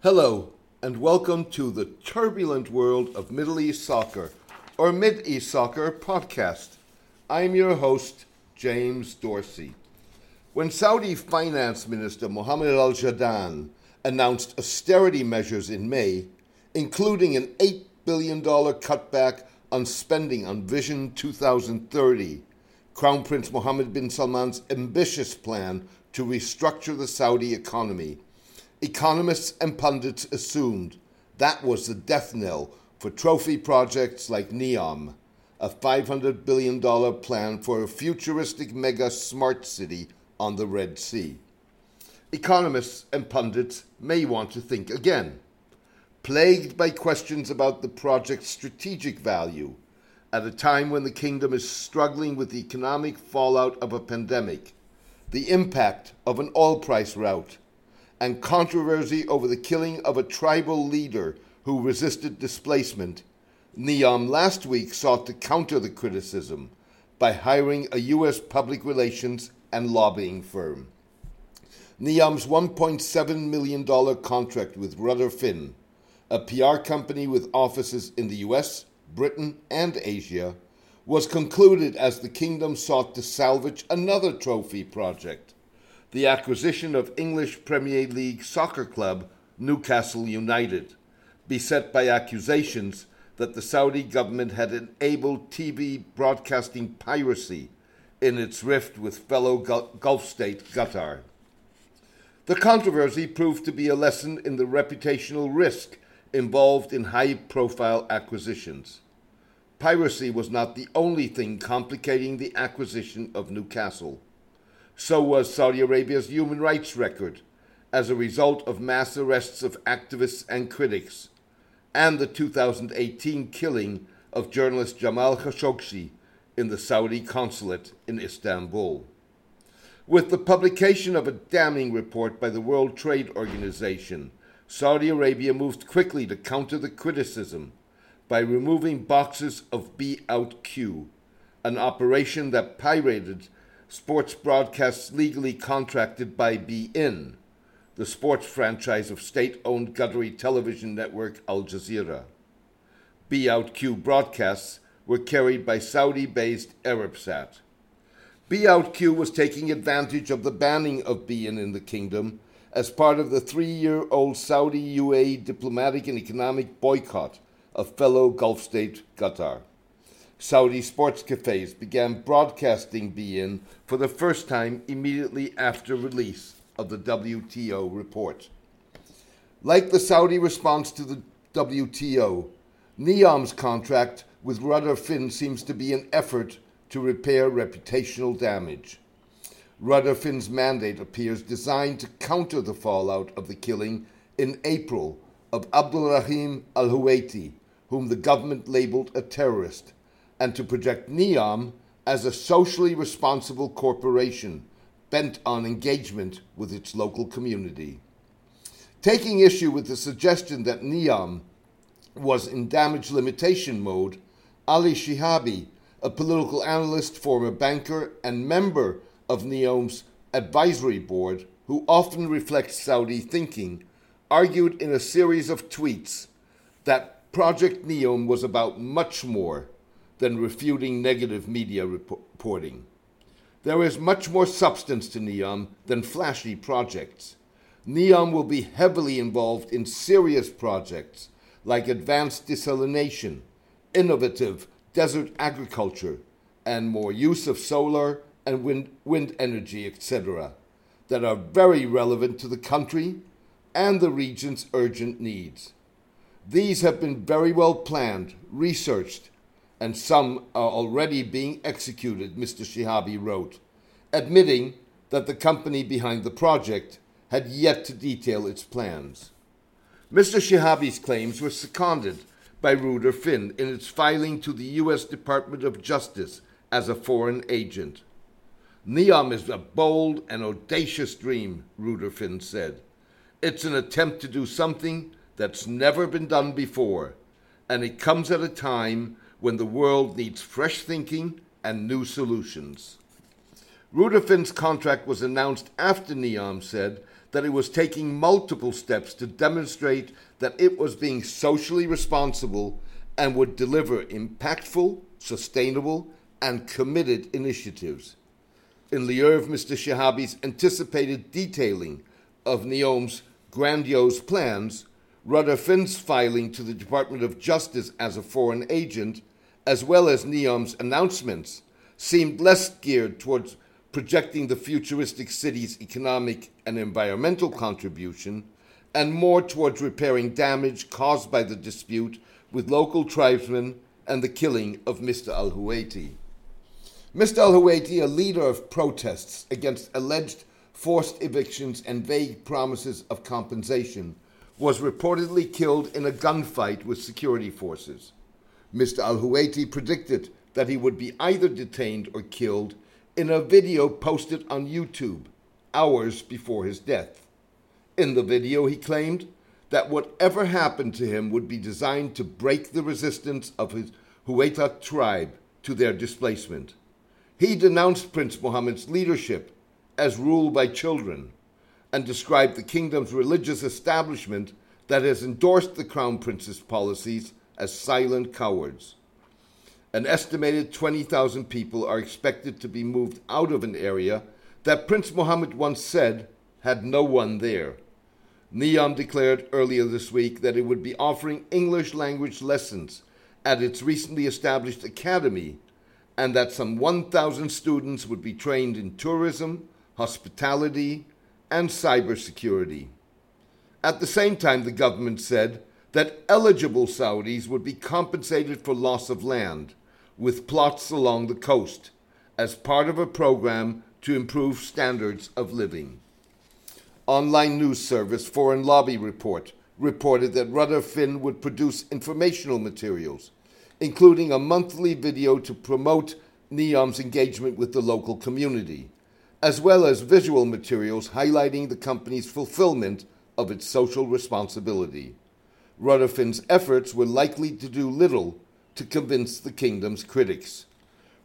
Hello, and welcome to the turbulent world of Middle East soccer, or Mid East Soccer podcast. I'm your host, James Dorsey. When Saudi Finance Minister Mohammed Al Jadaan announced austerity measures in May, including an $8 billion cutback on spending on Vision 2030, Crown Prince Mohammed bin Salman's ambitious plan to restructure the Saudi economy Economists and pundits assumed that was the death knell for trophy projects like NEOM, a $500 billion plan for a futuristic mega smart city on the Red Sea. Economists and pundits may want to think again. Plagued by questions about the project's strategic value, at a time when the kingdom is struggling with the economic fallout of a pandemic, the impact of an oil price rout, and controversy over the killing of a tribal leader who resisted displacement, NEOM last week sought to counter the criticism by hiring a U.S. public relations and lobbying firm. NEOM's $1.7 million contract with Ruder Finn, a PR company with offices in the US, Britain, and Asia, was concluded as the kingdom sought to salvage another trophy project the acquisition of English Premier League soccer club Newcastle United, beset by accusations that the Saudi government had enabled TV broadcasting piracy in its rift with fellow Gulf state Qatar. The controversy proved to be a lesson in the reputational risk involved in high profile acquisitions. Piracy was not the only thing complicating the acquisition of Newcastle. So was Saudi Arabia's human rights record as a result of mass arrests of activists and critics, and the 2018 killing of journalist Jamal Khashoggi in the Saudi consulate in Istanbul. With the publication of a damning report by the World Trade Organization, Saudi Arabia moved quickly to counter the criticism by removing boxes of beoutQ, an operation that pirated sports broadcasts legally contracted by beIN, the sports franchise of state owned Qatari television network Al Jazeera. beoutQ broadcasts were carried by Saudi based Arabsat. beoutQ was taking advantage of the banning of beIN in the kingdom as part of the three year old Saudi UAE diplomatic and economic boycott of fellow Gulf state Qatar. Saudi sports cafes began broadcasting beIN for the first time immediately after release of the WTO report. Like the Saudi response to the WTO, NEOM's contract with Ruder Finn seems to be an effort to repair reputational damage. Ruder Finn's mandate appears designed to counter the fallout of the killing in April of Abdul Rahim al Huwaiti, whom the government labeled a terrorist and to project NEOM as a socially responsible corporation bent on engagement with its local community. Taking issue with the suggestion that NEOM was in damage limitation mode, Ali Shihabi, a political analyst, former banker, and member of NEOM's advisory board, who often reflects Saudi thinking, argued in a series of tweets that Project NEOM was about much more than refuting negative media reporting. There is much more substance to NEOM than flashy projects. NEOM will be heavily involved in serious projects like advanced desalination, innovative desert agriculture, and more use of solar and wind, wind energy, etc., that are very relevant to the country and the region's urgent needs. These have been very well planned, researched, and some are already being executed, Mr. Shihabi wrote, admitting that the company behind the project had yet to detail its plans. Mr. Shihabi's claims were seconded by Ruder Finn in its filing to the U.S. Department of Justice as a foreign agent. NEOM is a bold and audacious dream, Ruder Finn said. It's an attempt to do something that's never been done before, and it comes at a time when the world needs fresh thinking and new solutions. Ruder Finn's contract was announced after NEOM said that it was taking multiple steps to demonstrate that it was being socially responsible and would deliver impactful, sustainable, and committed initiatives. In lieu of Mr. Shihabi's anticipated detailing of NEOM's grandiose plans, Ruder Finn's filing to the Department of Justice as a foreign agent, as well as NEOM's announcements, seemed less geared towards projecting the futuristic city's economic and environmental contribution, and more towards repairing damage caused by the dispute with local tribesmen and the killing of Mr. Al Huwaiti. Mr. Al Huwaiti, a leader of protests against alleged forced evictions and vague promises of compensation, was reportedly killed in a gunfight with security forces. Mr. Al Huwaiti predicted that he would be either detained or killed in a video posted on YouTube hours before his death. In the video, he claimed that whatever happened to him would be designed to break the resistance of his Huwaita tribe to their displacement. He denounced Prince Mohammed's leadership as ruled by children and described the kingdom's religious establishment that has endorsed the Crown Prince's policies as silent cowards. An estimated 20,000 people are expected to be moved out of an area that Prince Mohammed once said had no one there. NEOM declared earlier this week that it would be offering English language lessons at its recently established academy and that some 1,000 students would be trained in tourism, hospitality, and cybersecurity. At the same time, the government said that eligible Saudis would be compensated for loss of land with plots along the coast as part of a program to improve standards of living. Online news service Foreign Lobby Report reported that Ruder Finn would produce informational materials, including a monthly video to promote NEOM's engagement with the local community, as well as visual materials highlighting the company's fulfillment of its social responsibility. Ruder Finn's efforts were likely to do little to convince the kingdom's critics.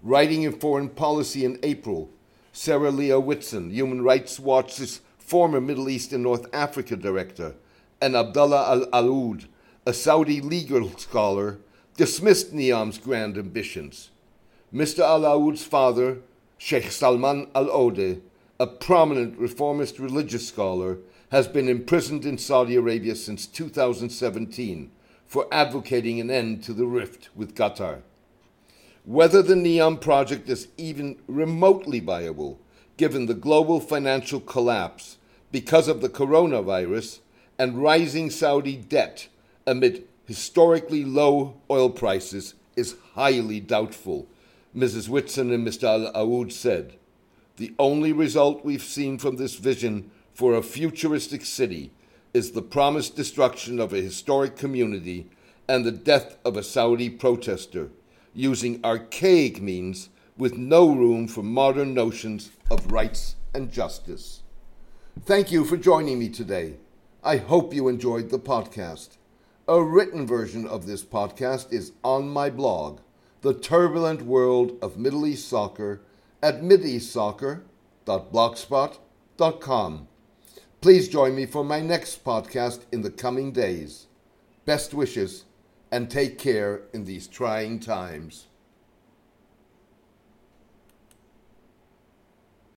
Writing in Foreign Policy in April, Sarah Leah Whitson, Human Rights Watch's former Middle East and North Africa director, and Abdullah Al Aoud, a Saudi legal scholar, dismissed NEOM's grand ambitions. Mr. Al Aoud's father, Sheikh Salman Al Ode, a prominent reformist religious scholar, has been imprisoned in Saudi Arabia since 2017 for advocating an end to the rift with Qatar. Whether the NEOM project is even remotely viable, given the global financial collapse because of the coronavirus and rising Saudi debt amid historically low oil prices, is highly doubtful, Mrs. Whitson and Mr. Al Aoud said. The only result we've seen from this vision for a futuristic city is the promised destruction of a historic community and the death of a Saudi protester using archaic means with no room for modern notions of rights and justice. Thank you for joining me today. I hope you enjoyed the podcast. A written version of this podcast is on my blog, The Turbulent World of Middle East Soccer, at mideastsoccer.blogspot.com. Please join me for my next podcast in the coming days. Best wishes and take care in these trying times.